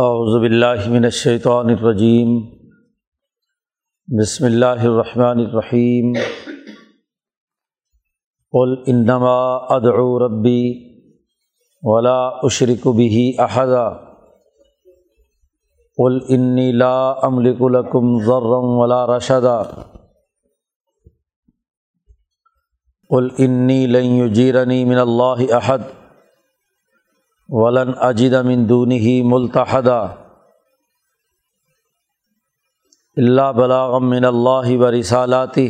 اعوذ باللہ من الشیطان الرجیم۔ بسم اللہ الرحمن الرحیم۔ قل انما ادعو ربی ولا اشرک به احدا قل انی لا املک لکم ضرا ولا رشدا قل انی لن یجیرنی من اللہ احد۔ ولن اجد من دونه ملتحدا اللہ بلاغم من اللہ و رسالاتی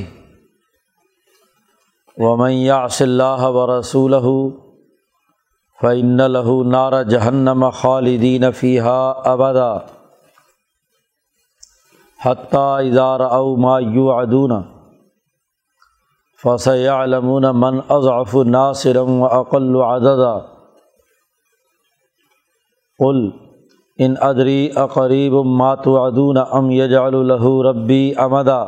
ومن یعص اللہ و رسول فعن له نار جہنم خالدین فیحہ ابدا حتیٰ ادار او ما یوعدون فسيعلمون من اضعف ناصرا واقل عددا قل ان ادری اقریب مات ادون ام یجعل له ربی امدا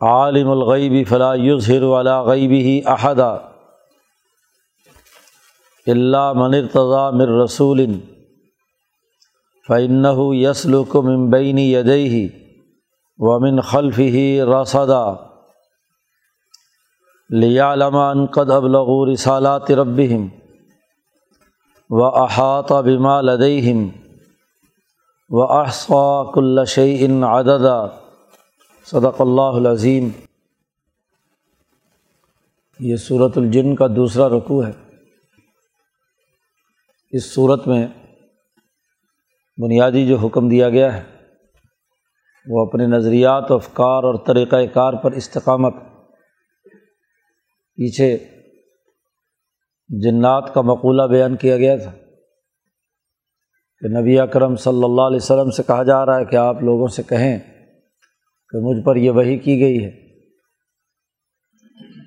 عالم الغیب فلا یظہر ولا غیبه احدا اللہ من ارتضى من رسول، فإنه يسلك من بين يديه ومن خلفه رصدا. ليعلم أن قد أبلغوا رسالات ربهم. و احاطہ بما لديهم و احصا کل شعین صدق اللہ العظیم. یہ صورت الجن کا دوسرا رقوع ہے. اس صورت میں بنیادی جو حکم دیا گیا ہے، وہ اپنے نظریات و افکار اور طریقۂ کار پر استقامت، پیچھے جنات کا مقولہ بیان کیا گیا تھا کہ نبی اکرم صلی اللہ علیہ وسلم سے کہا جا رہا ہے کہ آپ لوگوں سے کہیں کہ مجھ پر یہ وہی کی گئی ہے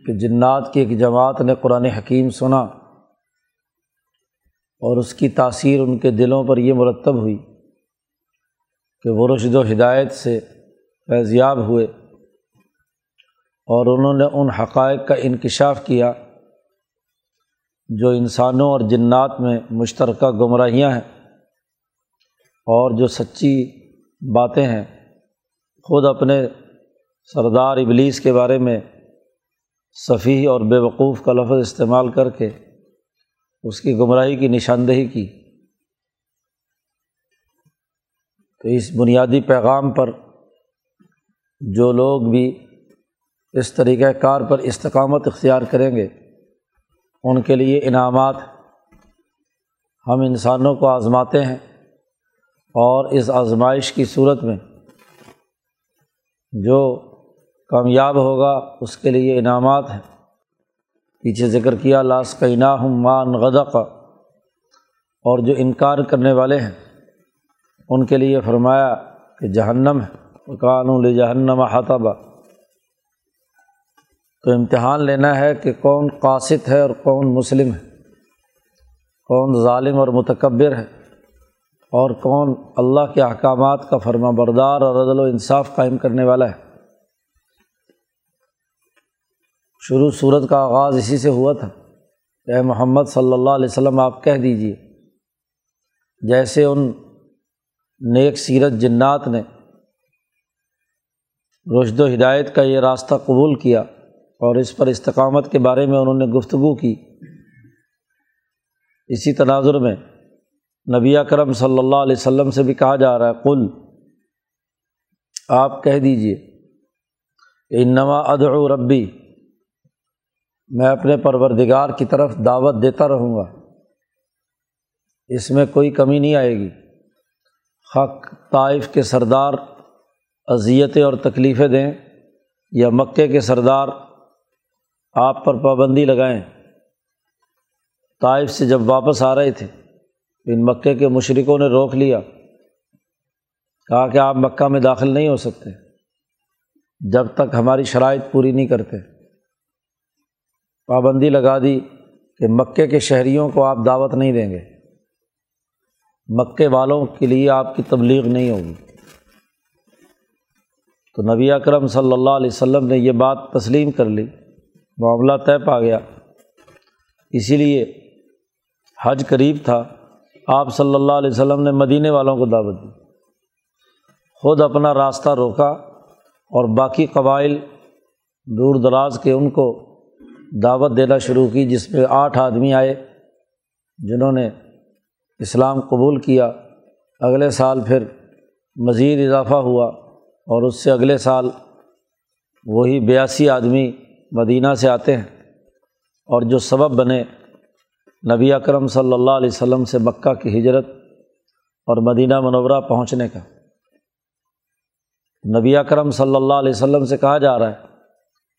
کہ جنات کی ایک جماعت نے قرآن حکیم سنا اور اس کی تاثیر ان کے دلوں پر یہ مرتب ہوئی کہ وہ رشد و ہدایت سے فیضیاب ہوئے اور انہوں نے ان حقائق کا انکشاف کیا جو انسانوں اور جنات میں مشترکہ گمراہیاں ہیں اور جو سچی باتیں ہیں، خود اپنے سردار ابلیس کے بارے میں صفی اور بے وقوف کا لفظ استعمال کر کے اس کی گمراہی کی نشاندہی کی۔ تو اس بنیادی پیغام پر جو لوگ بھی اس طریقۂ کار پر استقامت اختیار کریں گے ان کے لیے انعامات ہم انسانوں کو آزماتے ہیں اور اس آزمائش کی صورت میں جو کامیاب ہوگا اس کے لیے انعامات ہیں۔ پیچھے ذکر کیا لاس کا ہم مان غدق اور جو انکار کرنے والے ہیں، ان کے لیے فرمایا کہ جہنم ہے۔ قانون جہنم حتبہ تو امتحان لینا ہے کہ کون قاصد ہے اور کون مسلم ہے، کون ظالم اور متکبر ہے، اور کون اللہ کے احکامات کا فرما بردار اور عدل و انصاف قائم کرنے والا ہے۔ شروع صورت کا آغاز اسی سے ہوا تھا۔ کہ اے محمد صلی اللہ علیہ وسلم، آپ کہہ دیجیے جیسے ان نیک سیرت جنات نے رشد و ہدایت کا یہ راستہ قبول کیا اور اس پر استقامت کے بارے میں انہوں نے گفتگو کی۔ اسی تناظر میں نبی کرم صلی اللہ علیہ وسلم سے بھی کہا جا رہا ہے کل آپ کہہ دیجیے انما ادعو ربی، میں اپنے پروردگار کی طرف دعوت دیتا رہوں گا، اس میں کوئی کمی نہیں آئے گی۔ حق طائف کے سردار اذیتیں اور تکلیفیں دیں یا مکے کے سردار آپ پر پابندی لگائیں۔ طائف سے جب واپس آ رہے تھے، ان مکے کے مشرقوں نے روک لیا۔ کہا کہ آپ مکہ میں داخل نہیں ہو سکتے، جب تک ہماری شرائط پوری نہیں کرتے۔ پابندی لگا دی کہ مکے کے شہریوں کو آپ دعوت نہیں دیں گے۔ مکے والوں کے لیے آپ کی تبلیغ نہیں ہوگی۔ تو نبی اکرم صلی اللہ علیہ وسلم نے یہ بات تسلیم کر لی۔ معاملہ طے پا گیا۔ اسی لیے حج قریب تھا۔ آپ صلی اللہ علیہ وسلم نے مدینے والوں کو دعوت دی۔ خود اپنا راستہ روکا اور باقی قبائل دور دراز کے ان کو دعوت دینا شروع کی، جس میں آٹھ آدمی آئے جنہوں نے اسلام قبول کیا۔ اگلے سال پھر مزید اضافہ ہوا اور اس سے اگلے سال وہی بیاسی آدمی مدینہ سے آتے ہیں اور جو سبب بنے نبی اکرم صلی اللہ علیہ وسلم سے مکہ کی ہجرت اور مدینہ منورہ پہنچنے کا۔ نبی اکرم صلی اللہ علیہ وسلم سے کہا جا رہا ہے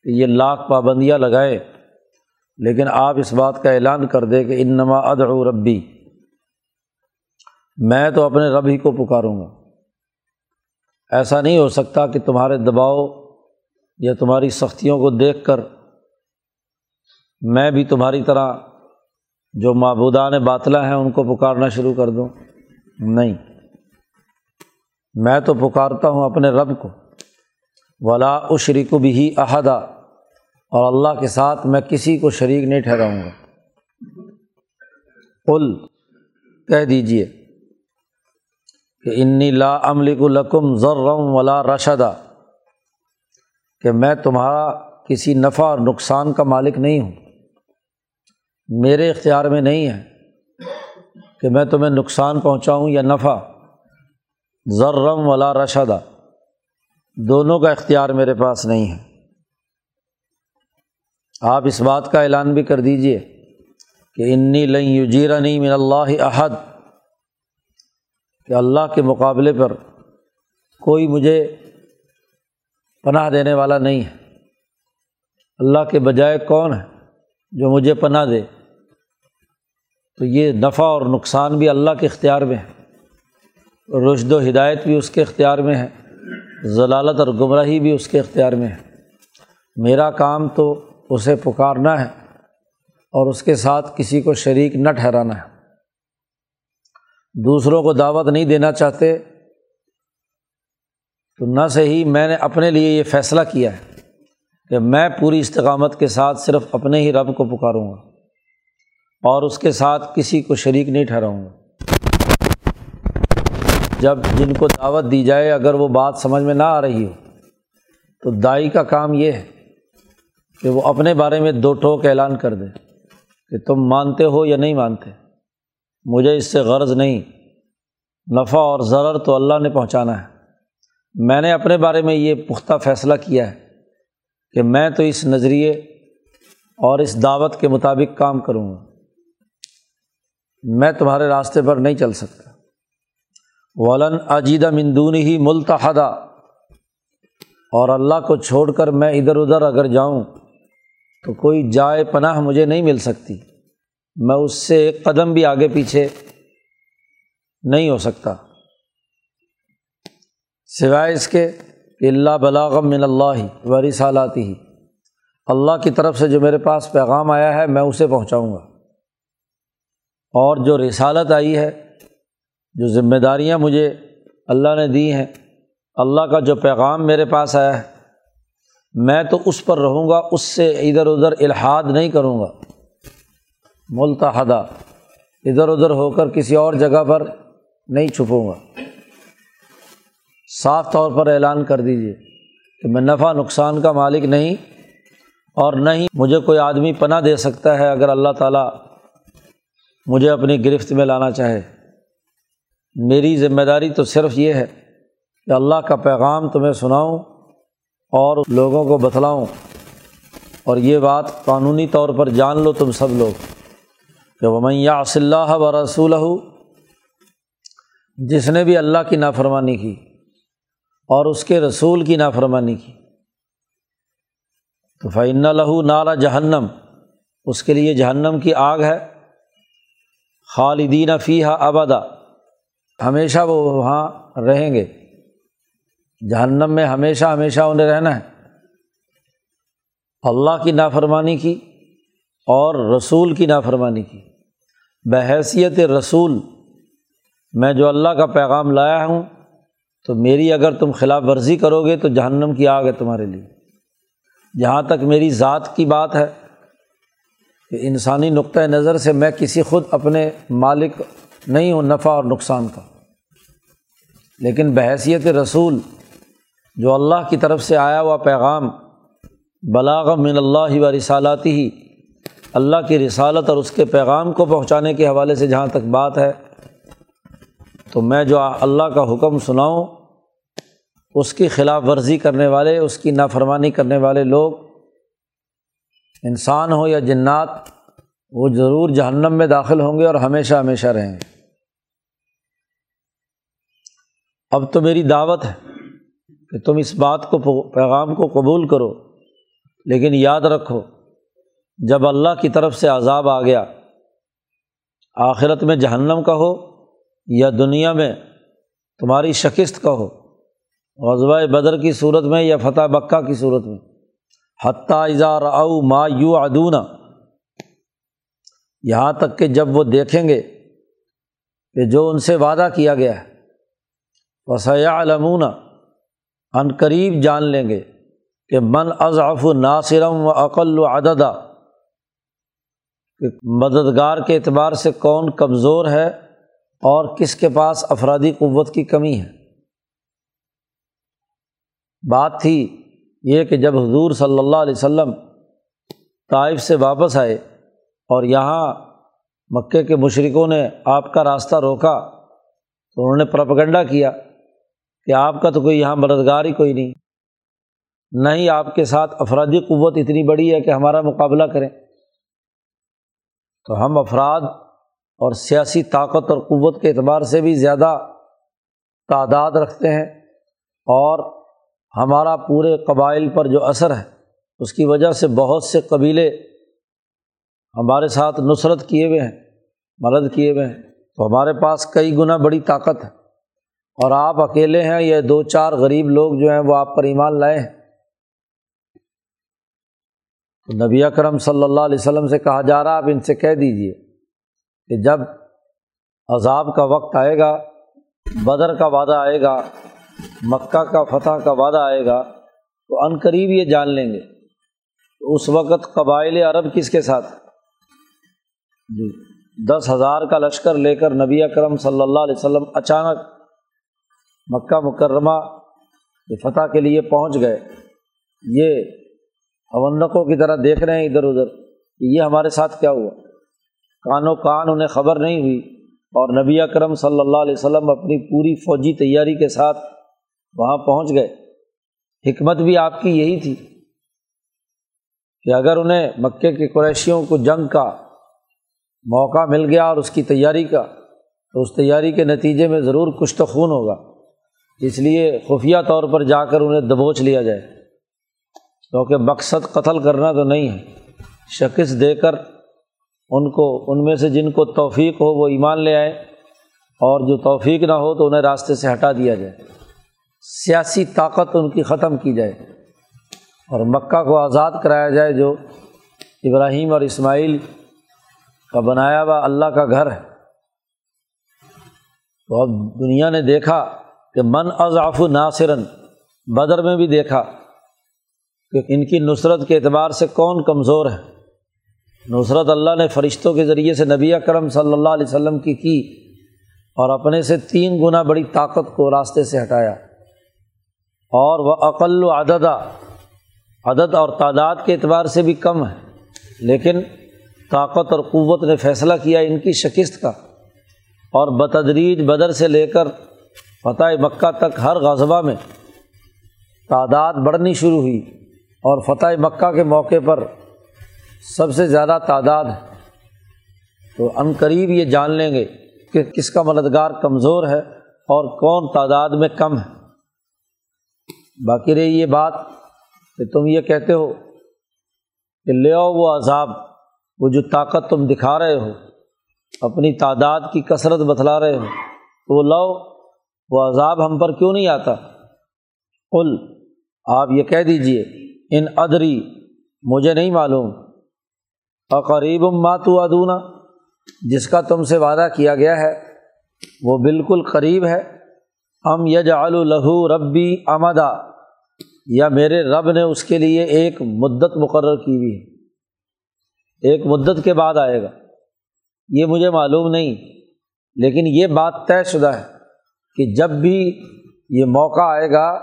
کہ یہ لاکھ پابندیاں لگائے، لیکن آپ اس بات کا اعلان کر دیں کہ انما ادعو ربی، میں تو اپنے رب ہی کو پکاروں گا۔ ایسا نہیں ہو سکتا کہ تمہارے دباؤ یا تمہاری سختیوں کو دیکھ کر میں بھی تمہاری طرح جو معبودان باطلہ ہیں ان کو پکارنا شروع کر دوں؟ نہیں۔ میں تو پکارتا ہوں اپنے رب کو۔ ولا اشریک بھی احدہ اور اللہ کے ساتھ میں کسی کو شریک نہیں ٹھہراؤں گا۔ قل، کہہ دیجیے کہ انی لا املک الکم ذرم ولا رشدہ کہ میں تمہارا کسی نفع اور نقصان کا مالک نہیں ہوں۔ میرے اختیار میں نہیں ہے کہ میں تمہیں نقصان پہنچاؤں یا نفع۔ ذرم ولا رشدہ دونوں کا اختیار میرے پاس نہیں ہے۔ آپ اس بات کا اعلان بھی کر دیجیے کہ انی لن یجیرنی من اللہ احد، کہ اللہ کے مقابلے پر کوئی مجھے پناہ دینے والا نہیں ہے۔ اللہ کے بجائے کون ہے جو مجھے پناہ دے؟ تو یہ نفع اور نقصان بھی اللہ کے اختیار میں ہے۔ رشد و ہدایت بھی اس کے اختیار میں ہے۔ ضلالت اور گمراہی بھی اس کے اختیار میں ہے۔ میرا کام تو اسے پکارنا ہے اور اس کے ساتھ کسی کو شریک نہ ٹھہرانا ہے۔ دوسروں کو دعوت نہیں دینا چاہتے تو نہ صحیح میں نے اپنے لیے یہ فیصلہ کیا ہے کہ میں پوری استقامت کے ساتھ صرف اپنے ہی رب کو پکاروں گا اور اس کے ساتھ کسی کو شریک نہیں ٹھہراؤں گا۔ جب جن کو دعوت دی جائے اگر وہ بات سمجھ میں نہ آ رہی ہو، تو دائی کا کام یہ ہے کہ وہ اپنے بارے میں دو ٹوک اعلان کر دے کہ تم مانتے ہو یا نہیں مانتے۔ مجھے اس سے غرض نہیں، نفع اور ضرر تو اللہ نے پہنچانا ہے۔ میں نے اپنے بارے میں یہ پختہ فیصلہ کیا ہے کہ میں تو اس نظریے اور اس دعوت کے مطابق کام کروں گا۔ میں تمہارے راستے پر نہیں چل سکتا۔ ولن اجیدہ مندون ہی ملتحدہ۔ اور اللہ کو چھوڑ کر میں ادھر ادھر اگر جاؤں تو کوئی جائے پناہ مجھے نہیں مل سکتی۔ میں اس سے ایک قدم بھی آگے پیچھے نہیں ہو سکتا۔ سوائے اس کے کہ اللہ بلاغم من اللہ وری سالاتی ہی۔ اللہ کی طرف سے جو میرے پاس پیغام آیا ہے، میں اسے پہنچاؤں گا۔ اور جو رسالت آئی ہے، جو ذمہ داریاں مجھے اللہ نے دی ہیں، اللہ کا جو پیغام میرے پاس آیا ہے، میں تو اس پر رہوں گا، اس سے ادھر ادھر الحاد نہیں کروں گا۔ ملتحدہ، ادھر ادھر ہو کر کسی اور جگہ پر نہیں چھپوں گا۔ صاف طور پر اعلان کر دیجیے کہ میں نفع نقصان کا مالک نہیں اور نہ ہی مجھے کوئی آدمی پناہ دے سکتا ہے اگر اللہ تعالیٰ مجھے اپنی گرفت میں لانا چاہے۔ میری ذمہ داری تو صرف یہ ہے کہ اللہ کا پیغام تمہیں سناؤں اور لوگوں کو بتلاؤں۔ اور یہ بات قانونی طور پر جان لو تم سب لوگ کہ وہ میں صلی اللہ و رسول جس نے بھی اللہ کی نافرمانی کی۔ اور اس کے رسول کی نافرمانی کی۔ تو فعن لہو نالا جہنم اس کے لیے جہنم کی آگ ہے۔ خالدین فیحہ آبادہ ہمیشہ وہ وہاں رہیں گے۔ جہنم میں ہمیشہ ہمیشہ انہیں رہنا ہے۔ اللہ کی نافرمانی کی اور رسول کی نافرمانی کی۔ بحیثیت رسول، میں جو اللہ کا پیغام لایا ہوں تو میری اگر تم خلاف ورزی کرو گے تو جہنم کی آگ ہے تمہارے لیے۔ جہاں تک میری ذات کی بات ہے کہ انسانی نقطۂ نظر سے میں کسی خود اپنے مالک نہیں ہو نفع اور نقصان کا۔ لیکن بحیثیت رسول جو اللہ کی طرف سے آیا ہوا پیغام، بلاغ من اللہ و رسالاتی ہی اللہ کی رسالت اور اس کے پیغام کو پہنچانے کے حوالے سے جہاں تک بات ہے تو میں جو اللہ کا حکم سناؤں، اس کی خلاف ورزی کرنے والے، اس کی نافرمانی کرنے والے لوگ، انسان ہو یا جنات، وہ ضرور جہنم میں داخل ہوں گے اور ہمیشہ ہمیشہ رہیں گے۔ اب تو میری دعوت ہے کہ تم اس بات کو، پیغام کو قبول کرو، لیکن یاد رکھو، جب اللہ کی طرف سے عذاب آ گیا، آخرت میں جہنم کا ہو یا دنیا میں تمہاری شکست کا ہو، غزوہ بدر کی صورت میں یا فتح بکہ کی صورت میں۔ حتیٰ اظہار او ما یو ادونا یہاں تک کہ جب وہ دیکھیں گے کہ جو ان سے وعدہ کیا گیا ہے وسیع علمون عن قریب جان لیں گے کہ من اضعف ناصرم و عقل و عددہ کہ مددگار کے اعتبار سے کون کمزور ہے اور کس کے پاس افرادی قوت کی کمی ہے؟ بات تھی یہ کہ جب حضور صلی اللہ علیہ وسلم طائف سے واپس آئے اور یہاں مکے کے مشرقوں نے آپ کا راستہ روکا تو انہوں نے پرپگنڈا کیا کہ آپ کا تو کوئی یہاں مددگار ہی کوئی نہیں، نہ ہی آپ کے ساتھ افرادی قوت اتنی بڑی ہے کہ ہمارا مقابلہ کریں۔ تو ہم افراد اور سیاسی طاقت اور قوت کے اعتبار سے بھی زیادہ تعداد رکھتے ہیں اور ہمارا پورے قبائل پر جو اثر ہے، اس کی وجہ سے بہت سے قبیلے ہمارے ساتھ نصرت کیے ہوئے ہیں، مدد کیے ہوئے ہیں۔ تو ہمارے پاس کئی گنا بڑی طاقت ہے۔ اور آپ اکیلے ہیں یا دو چار غریب لوگ جو ہیں، وہ آپ پر ایمان لائے ہیں۔ تو نبی اکرم صلی اللہ علیہ وسلم سے کہا، جا رہا، آپ ان سے کہہ دیجیے کہ جب عذاب کا وقت آئے گا، بدر کا وعدہ آئے گا، مکہ کا فتح کا وعدہ آئے گا، تو عن قریب یہ جان لیں گے تو اس وقت قبائل عرب کس کے ساتھ جی دس ہزار کا لشکر لے کر نبی اکرم صلی اللہ علیہ وسلم اچانک مکہ مکرمہ کے فتح کے لیے پہنچ گئے۔ یہ اونقوں کی طرح دیکھ رہے ہیں ادھر ادھر کہ یہ ہمارے ساتھ کیا ہوا؟ کان و کان انہیں خبر نہیں ہوئی اور نبی اکرم صلی اللہ علیہ وسلم اپنی پوری فوجی تیاری کے ساتھ وہاں پہنچ گئے۔ حکمت بھی آپ کی یہی تھی کہ اگر انہیں مکے کے قریشیوں کو جنگ کا موقع مل گیا اور اس کی تیاری کا، تو اس تیاری کے نتیجے میں ضرور کچھ تو خون ہوگا۔ اس لیے خفیہ طور پر جا کر انہیں دبوچ لیا جائے۔ کیونکہ مقصد قتل کرنا تو نہیں ہے۔ شکست دے کر ان کو ان میں سے جن کو توفیق ہو وہ ایمان لے آئے اور جو توفیق نہ ہو تو انہیں راستے سے ہٹا دیا جائے۔ سیاسی طاقت ان کی ختم کی جائے اور مکہ کو آزاد کرایا جائے جو ابراہیم اور اسماعیل کا بنایا ہوا اللہ کا گھر ہے۔ تو اب دنیا نے دیکھا کہ من اضاف ناصرن، بدر میں بھی دیکھا کہ ان کی نصرت کے اعتبار سے کون کمزور ہے۔ نصرت اللہ نے فرشتوں کے ذریعے سے نبی کرم صلی اللہ علیہ وسلم کی کی اور اپنے سے تین گنا بڑی طاقت کو راستے سے ہٹایا۔ اور وہ عقل و عددہ عدد اور تعداد کے اعتبار سے بھی کم ہے، لیکن طاقت اور قوت نے فیصلہ کیا ان کی شکست کا۔ اور بتدریج بدر سے لے کر فتح مکہ تک ہر غذبہ میں تعداد بڑھنی شروع ہوئی۔ اور فتح مکہ کے موقع پر سب سے زیادہ تعداد ہے۔ تو عن قریب یہ جان لیں گے کہ کس کا مددگار کمزور ہے اور کون تعداد میں کم ہے۔ باقی رہی یہ بات کہ تم یہ کہتے ہو کہ لے آؤ وہ عذاب، وہ جو طاقت تم دکھا رہے ہو، اپنی تعداد کی کثرت بتلا رہے ہو۔ تو وہ لاؤ، وہ عذاب ہم پر کیوں نہیں آتا؟ قل، آپ یہ کہہ دیجیے ان ادری، مجھے نہیں معلوم۔ اقریب ماتو ادونا جس کا تم سے وعدہ کیا گیا ہے، وہ بالکل قریب ہے۔ ہم یج لہو ربی آمدہ یا میرے رب نے اس کے لیے ایک مدت مقرر کی ہوئی ہے۔ ایک مدت کے بعد آئے گا۔ یہ مجھے معلوم نہیں، لیکن یہ بات طے شدہ ہے کہ جب بھی یہ موقع آئے گا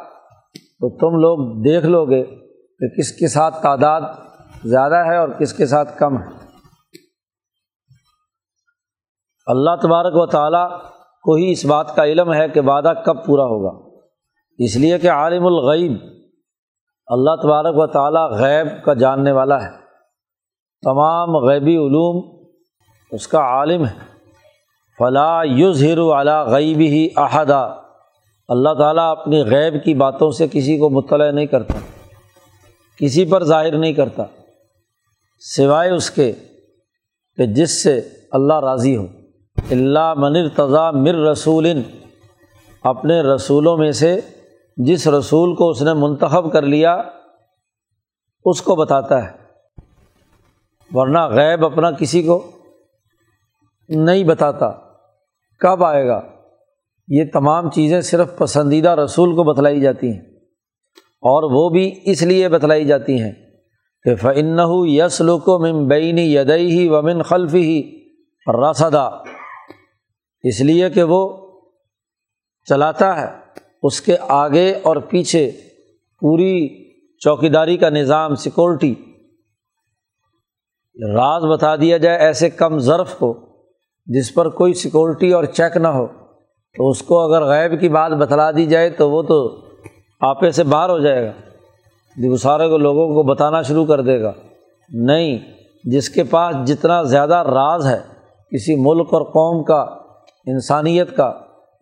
تو تم لوگ دیکھ لو گے کہ کس کے ساتھ تعداد زیادہ ہے اور کس کے ساتھ کم ہے۔ اللہ تبارک و تعالیٰ کو ہی اس بات کا علم ہے کہ وعدہ کب پورا ہوگا۔ اس لیے کہ عالم الغیب اللہ تبارک و تعالیٰ غیب کا جاننے والا ہے۔ تمام غیبی علوم اس کا عالم ہے۔ فلاں یظہر علی غیب ہی احدہ اللہ تعالیٰ اپنی غیب کی باتوں سے کسی کو مطلع نہیں کرتا، کسی پر ظاہر نہیں کرتا۔ سوائے اس کے کہ جس سے اللہ راضی ہو۔ اللہ منر تضا مر رسول۔ اپنے رسولوں میں سے جس رسول کو اس نے منتخب کر لیا، اس کو بتاتا ہے۔ ورنہ غیب اپنا کسی کو نہیں بتاتا۔ کب آئے گا؟ یہ تمام چیزیں صرف پسندیدہ رسول کو بتلائی جاتی ہیں اور وہ بھی اس لیے بتلائی جاتی ہیں۔ کہ فن یسلوک و ممبئی یدئی ہی ومن خلف ہی رسدا اس لیے کہ وہ چلاتا ہے، اس کے آگے اور پیچھے پوری چوکیداری کا نظام سیکورٹی راز بتا دیا جائے ایسے کم ظرف کو جس پر کوئی سیکورٹی اور چیک نہ ہو۔ تو اس کو اگر غیب کی بات بتلا دی جائے تو وہ تو آپے سے باہر ہو جائے گا۔ وہ سارے کو لوگوں کو بتانا شروع کر دے گا۔ نہیں، جس کے پاس جتنا زیادہ راز ہے، کسی ملک اور قوم کا، انسانیت کا،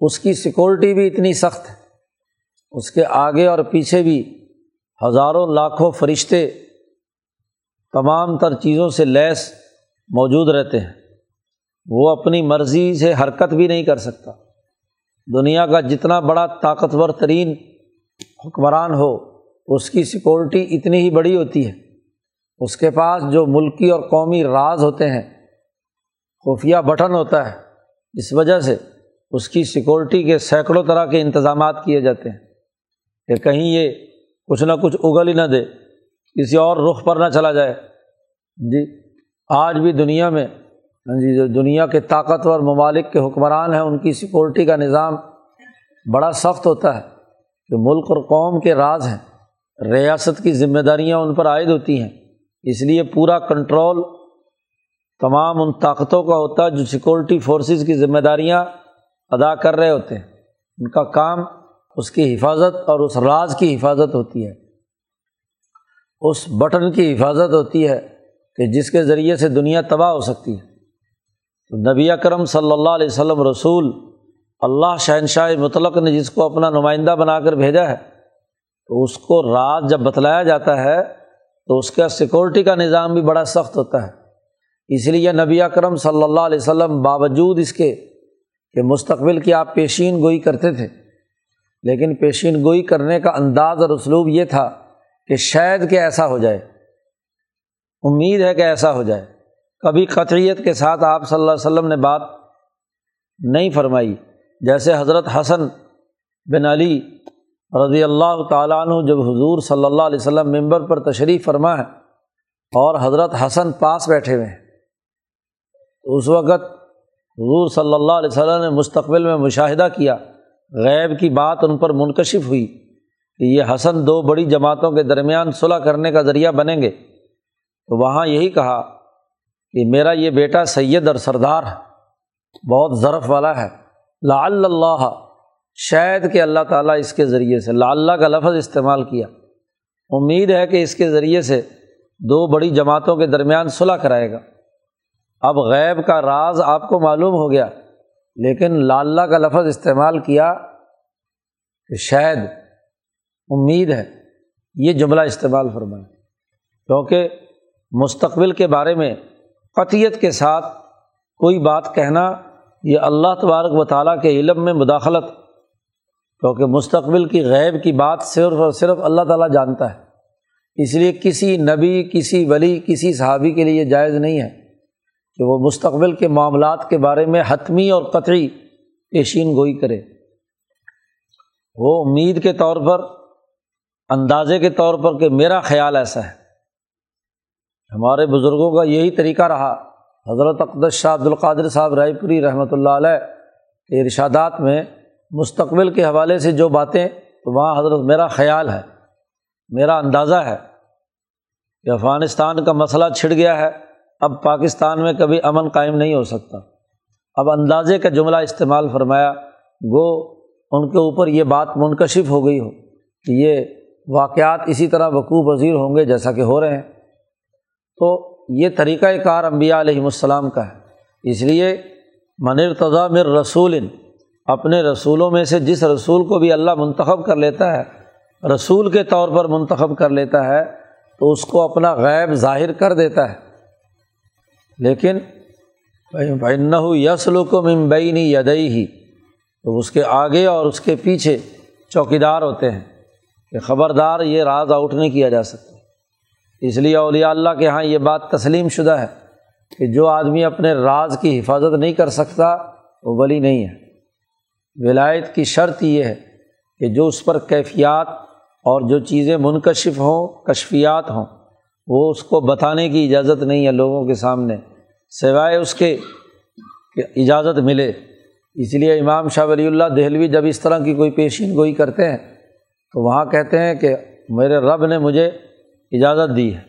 اس کی سیکورٹی بھی اتنی سخت ہے۔ اس کے آگے اور پیچھے بھی ہزاروں لاکھوں فرشتے تمام تر چیزوں سے لیس موجود رہتے ہیں۔ وہ اپنی مرضی سے حرکت بھی نہیں کر سکتا۔ دنیا کا جتنا بڑا طاقتور ترین حکمران ہو اس کی سیکورٹی اتنی ہی بڑی ہوتی ہے۔ اس کے پاس جو ملکی اور قومی راز ہوتے ہیں، خفیہ بٹن ہوتا ہے۔ اس وجہ سے اس کی سیکورٹی کے سینکڑوں طرح کے انتظامات کیے جاتے ہیں کہ کہیں یہ کچھ نہ کچھ اگل ہی نہ دے، کسی اور رخ پر نہ چلا جائے۔ جی آج بھی دنیا میں ہاں جی جو دنیا کے طاقتور ممالک کے حکمران ہیں، ان کی سیکورٹی کا نظام بڑا سخت ہوتا ہے کہ ملک اور قوم کے راز ہیں۔ ریاست کی ذمہ داریاں ان پر عائد ہوتی ہیں۔ اس لیے پورا کنٹرول تمام ان طاقتوں کا ہوتا ہے جو سیکورٹی فورسز کی ذمہ داریاں ادا کر رہے ہوتے ہیں۔ ان کا کام اس کی حفاظت اور اس راز کی حفاظت ہوتی ہے۔ اس بٹن کی حفاظت ہوتی ہے کہ جس کے ذریعے سے دنیا تباہ ہو سکتی ہے۔ تو نبی اکرم صلی اللہ علیہ وسلم رسول اللہ شہنشاہ مطلق نے جس کو اپنا نمائندہ بنا کر بھیجا ہے تو اس کو راز جب بتلایا جاتا ہے تو اس کا سیکورٹی کا نظام بھی بڑا سخت ہوتا ہے۔ اس لیے نبی اکرم صلی اللہ علیہ وسلم باوجود اس کے کہ مستقبل کی آپ پیشین گوئی کرتے تھے، لیکن پیشین گوئی کرنے کا انداز اور اسلوب یہ تھا کہ شاید کہ ایسا ہو جائے۔ امید ہے کہ ایسا ہو جائے۔ کبھی قطعیت کے ساتھ آپ صلی اللہ علیہ وسلم نے بات نہیں فرمائی، جیسے حضرت حسن بن علی رضی اللہ تعالیٰ عنہ جب حضور صلی اللہ علیہ وسلم ممبر پر تشریف فرما ہے اور حضرت حسن پاس بیٹھے ہوئے ہیں اس وقت حضور صلی اللہ علیہ وسلم نے مستقبل میں مشاہدہ کیا، غیب کی بات ان پر منکشف ہوئی کہ یہ حسن دو بڑی جماعتوں کے درمیان صلح کرنے کا ذریعہ بنیں گے۔ تو وہاں یہی کہا کہ میرا یہ بیٹا سید اور سردار ہے، بہت ضرف والا ہے لا اللہ شاید کہ اللہ تعالیٰ اس کے ذریعے سے لا اللہ کا لفظ استعمال کیا۔ امید ہے کہ اس کے ذریعے سے دو بڑی جماعتوں کے درمیان صلح کرائے گا۔ اب غیب کا راز آپ کو معلوم ہو گیا، لیکن لاللہ کا لفظ استعمال کیا کہ شاید، امید ہے۔ یہ جملہ استعمال فرمائے کیونکہ مستقبل کے بارے میں قطیت کے ساتھ کوئی بات کہنا، یہ اللہ تبارک و تعالیٰ کے علم میں مداخلت کیونکہ مستقبل کی غیب کی بات صرف اور صرف اللہ تعالیٰ جانتا ہے۔ اس لیے کسی نبی، کسی ولی، کسی صحابی کے لیے جائز نہیں ہے کہ وہ مستقبل کے معاملات کے بارے میں حتمی اور قطعی پیشین گوئی کرے۔ وہ امید کے طور پر، اندازے کے طور پر کہ میرا خیال ایسا ہے۔ ہمارے بزرگوں کا یہی طریقہ رہا۔ حضرت اقدس شاہ عبد القادر صاحب رائے پوری رحمۃ اللہ علیہ کہ ارشادات میں مستقبل کے حوالے سے جو باتیں، تو وہاں حضرت میرا خیال ہے، میرا اندازہ ہے کہ افغانستان کا مسئلہ چھڑ گیا ہے۔ اب پاکستان میں کبھی امن قائم نہیں ہو سکتا۔ اب اندازے کا جملہ استعمال فرمایا، گو، ان کے اوپر یہ بات منکشف ہو گئی ہو کہ یہ واقعات اسی طرح وقوع پذیر ہوں گے جیسا کہ ہو رہے ہیں۔ تو یہ طریقۂ کار انبیاء علیہم السلام کا ہے۔ اس لیے منر تضا مر رسول اپنے رسولوں میں سے جس رسول کو بھی اللہ منتخب کر لیتا ہے، رسول کے طور پر منتخب کر لیتا ہے، تو اس کو اپنا غیب ظاہر کر دیتا ہے۔ لیکن بھن یسل کو ممبئی یدئی ہی تو اس کے آگے اور اس کے پیچھے چوکیدار ہوتے ہیں کہ خبردار یہ راز آؤٹ نہیں کیا جا سکتا۔ اس لیے اولیاء اللہ کے یہاں یہ بات تسلیم شدہ ہے کہ جو آدمی اپنے راز کی حفاظت نہیں کر سکتا، وہ ولی نہیں ہے۔ ولایت کی شرط یہ ہے کہ جو اس پر کیفیات اور جو چیزیں منکشف ہوں، کشفیات ہوں، وہ اس کو بتانے کی اجازت نہیں ہے لوگوں کے سامنے، سوائے اس کے کہ اجازت ملے۔ اس لیے امام شاہ ولی اللہ دہلوی جب اس طرح کی کوئی پیشین گوئی کرتے ہیں، تو وہاں کہتے ہیں کہ میرے رب نے مجھے اجازت دی ہے۔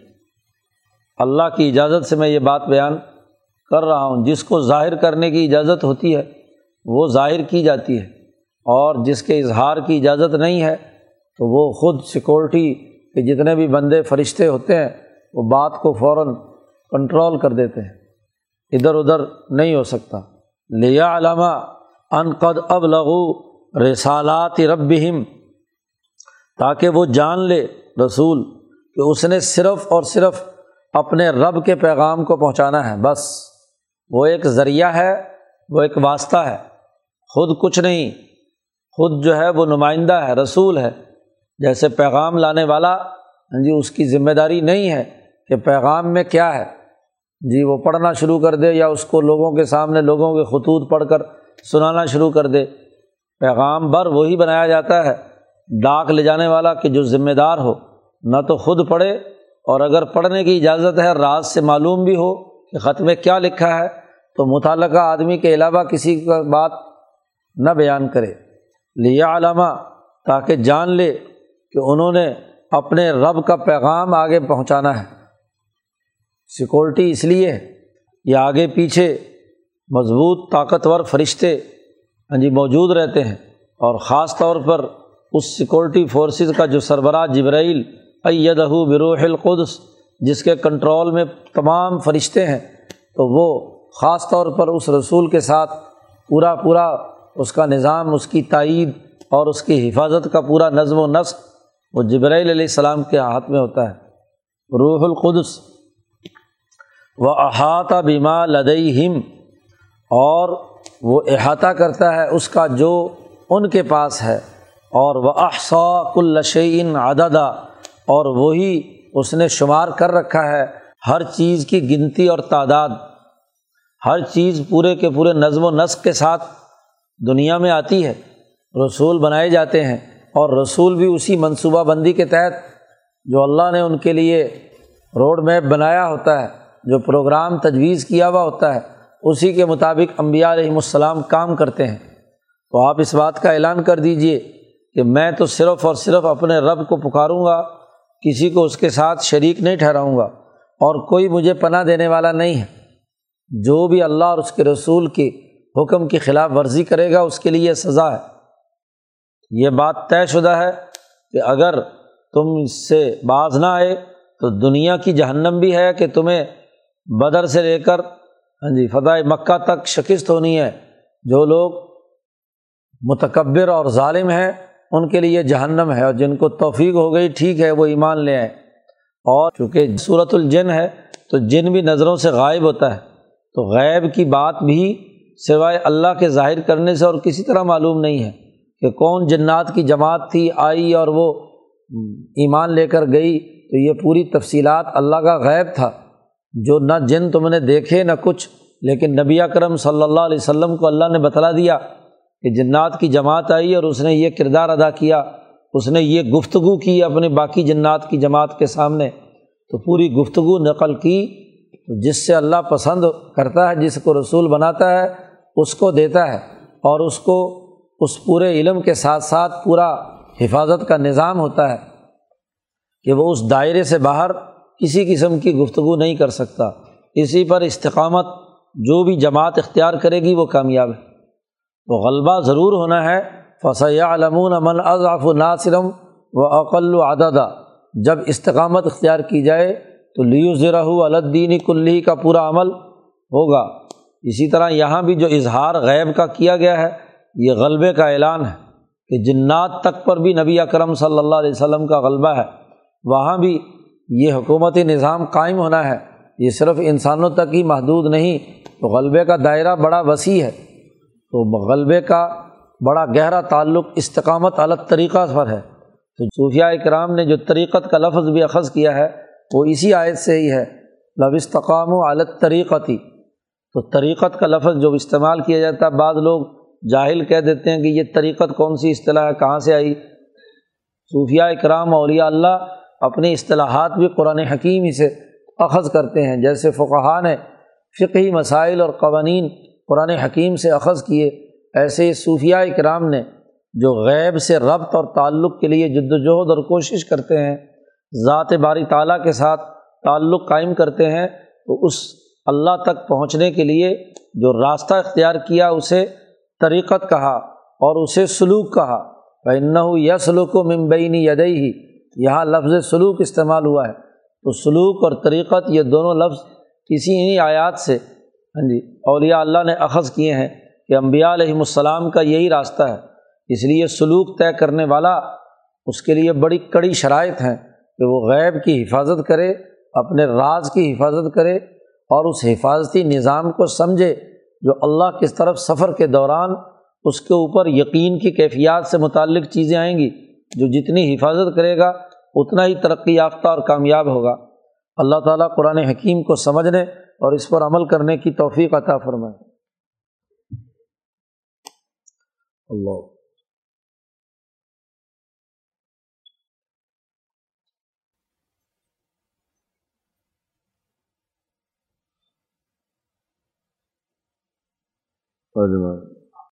اللہ کی اجازت سے میں یہ بات بیان کر رہا ہوں۔ جس کو ظاہر کرنے کی اجازت ہوتی ہے وہ ظاہر کی جاتی ہے اور جس کے اظہار کی اجازت نہیں ہے تو وہ خود سیکورٹی کے جتنے بھی بندے فرشتے ہوتے ہیں وہ بات کو فوراً کنٹرول کر دیتے ہیں۔ ادھر ادھر نہیں ہو سکتا۔ لیا علامہ انقد اب لغو رسالات ربہم تاکہ وہ جان لے رسول کہ اس نے صرف اور صرف اپنے رب کے پیغام کو پہنچانا ہے۔ بس وہ ایک ذریعہ ہے، وہ ایک واسطہ ہے۔ خود کچھ نہیں، خود جو ہے وہ نمائندہ ہے، رسول ہے۔ جیسے پیغام لانے والا ہاں جی اس کی ذمہ داری نہیں ہے کہ پیغام میں کیا ہے۔ جی وہ پڑھنا شروع کر دے یا اس کو لوگوں کے سامنے، لوگوں کے خطوط پڑھ کر سنانا شروع کر دے۔ پیغام بر وہی بنایا جاتا ہے، ڈاک لے جانے والا کہ جو ذمہ دار ہو۔ نہ تو خود پڑھے، اور اگر پڑھنے کی اجازت ہے راز سے معلوم بھی ہو کہ خط میں کیا لکھا ہے، تو متعلقہ آدمی کے علاوہ کسی کا بات نہ بیان کرے۔ لیا علامہ تاکہ جان لے کہ انہوں نے اپنے رب کا پیغام آگے پہنچانا ہے۔ سیکورٹی اس لیے یہ آگے پیچھے مضبوط طاقتور فرشتے ہاں جی موجود رہتے ہیں۔ اور خاص طور پر اس سیکورٹی فورسز کا جو سربراہ جبرائیل ایدہ بروح القدس، جس کے کنٹرول میں تمام فرشتے ہیں، تو وہ خاص طور پر اس رسول کے ساتھ پورا پورا اس کا نظام، اس کی تائید اور اس کی حفاظت کا پورا نظم و نسق وہ جبرائیل علیہ السلام کے ہاتھ میں ہوتا ہے۔ روح القدس۔ و احاطہ بیما لدئی ہم اور وہ احاطہ کرتا ہے اس کا جو ان کے پاس ہے۔ اور وہ احسا کلشعین عددہ اور وہی اس نے شمار کر رکھا ہے ہر چیز کی گنتی اور تعداد۔ ہر چیز پورے کے پورے نظم و نسق کے ساتھ دنیا میں آتی ہے، رسول بنائے جاتے ہیں اور رسول بھی اسی منصوبہ بندی کے تحت جو اللہ نے ان کے لیے روڈ میپ بنایا ہوتا ہے، جو پروگرام تجویز کیا ہوا ہوتا ہے، اسی کے مطابق امبیا علیہم السلام کام کرتے ہیں۔ تو آپ اس بات کا اعلان کر دیجیے کہ میں تو صرف اور صرف اپنے رب کو پکاروں گا، کسی کو اس کے ساتھ شریک نہیں ٹھہراؤں گا، اور کوئی مجھے پناہ دینے والا نہیں ہے۔ جو بھی اللہ اور اس کے رسول کے حکم کی خلاف ورزی کرے گا، اس کے لیے سزا ہے۔ یہ بات طے شدہ ہے کہ اگر تم اس سے باز نہ آئے تو دنیا کی جہنم بھی ہے کہ تمہیں بدر سے لے کر ہاں جی فتح مکہ تک شکست ہونی ہے۔ جو لوگ متکبر اور ظالم ہیں، ان کے لیے جہنم ہے اور جن کو توفیق ہو گئی، ٹھیک ہے، وہ ایمان لے آئیں اور چونکہ صورت الجن ہے، تو جن بھی نظروں سے غائب ہوتا ہے، تو غیب کی بات بھی سوائے اللہ کے ظاہر کرنے سے اور کسی طرح معلوم نہیں ہے کہ کون جنات کی جماعت تھی، آئی اور وہ ایمان لے کر گئی، تو یہ پوری تفصیلات اللہ کا غیب تھا۔ جو نہ جن تم نے دیکھے نہ کچھ، لیکن نبی اکرم صلی اللہ علیہ وسلم کو اللہ نے بتلا دیا کہ جنات کی جماعت آئی اور اس نے یہ کردار ادا کیا، اس نے یہ گفتگو کی اپنے باقی جنات کی جماعت کے سامنے۔ تو پوری گفتگو نقل کی، تو جس سے اللہ پسند کرتا ہے، جس کو رسول بناتا ہے اس کو دیتا ہے اور اس کو اس پورے علم کے ساتھ ساتھ پورا حفاظت کا نظام ہوتا ہے کہ وہ اس دائرے سے باہر کسی قسم کی گفتگو نہیں کر سکتا۔ اسی پر استقامت جو بھی جماعت اختیار کرے گی وہ کامیاب ہے۔ تو غلبہ ضرور ہونا ہے۔ فصیہ علمون امن اضاف و ناصرم و اقل و عددہ جب استقامت اختیار کی جائے تو لیو ذرا الدین کلی کا پورا عمل ہوگا۔ اسی طرح یہاں بھی جو اظہار غیب کا کیا گیا ہے، یہ غلبے کا اعلان ہے کہ جنات تک پر بھی نبی اکرم صلی اللہ علیہ وسلم کا غلبہ ہے۔ وہاں بھی یہ حکومتی نظام قائم ہونا ہے۔ یہ صرف انسانوں تک ہی محدود نہیں، تو غلبے کا دائرہ بڑا وسیع ہے۔ تو غلبے کا بڑا گہرا تعلق استقامت الگ طریقہ پر ہے۔ تو صوفیہ اکرام نے جو طریقت کا لفظ بھی اخذ کیا ہے، وہ اسی آیت سے ہی ہے۔ لب استقام و الگ طریقتی تو طریقت کا لفظ جو استعمال کیا جاتا ہے، بعض لوگ جاہل کہہ دیتے ہیں کہ یہ طریقت کون سی اصطلاح ہے، کہاں سے آئی؟ صوفیہ اکرام اولیاء اللہ اپنی اصطلاحات بھی قرآن حکیم ہی سے اخذ کرتے ہیں۔ جیسے فقہ نے فقہی مسائل اور قوانین قرآن حکیم سے اخذ کیے، ایسے صوفیہ اکرام نے جو غیب سے ربط اور تعلق کے لیے جد وجہد اور کوشش کرتے ہیں، ذات باری تعالیٰ کے ساتھ تعلق قائم کرتے ہیں، تو اس اللہ تک پہنچنے کے لیے جو راستہ اختیار کیا، اسے طریقت کہا اور اسے سلوک کہا۔ بنّ یا سلوک و ممبئی یدئی ہی یہاں لفظ سلوک استعمال ہوا ہے۔ تو سلوک اور طریقت یہ دونوں لفظ کسی ہی آیات سے۔ ہاں جی اولیاء اللہ نے اخذ کیے ہیں کہ امبیا علیہم السلام کا یہی راستہ ہے۔ اس لیے سلوک طے کرنے والا اس کے لیے بڑی کڑی شرائط ہیں کہ وہ غیب کی حفاظت کرے، اپنے راز کی حفاظت کرے اور اس حفاظتی نظام کو سمجھے جو اللہ کس طرف سفر کے دوران اس کے اوپر یقین کی کیفیات سے متعلق چیزیں آئیں گی، جو جتنی حفاظت کرے گا، اتنا ہی ترقی یافتہ اور کامیاب ہوگا۔ اللہ تعالیٰ قرآن حکیم کو سمجھنے اور اس پر عمل کرنے کی توفیق عطا فرمائے۔ اللہ۔ اور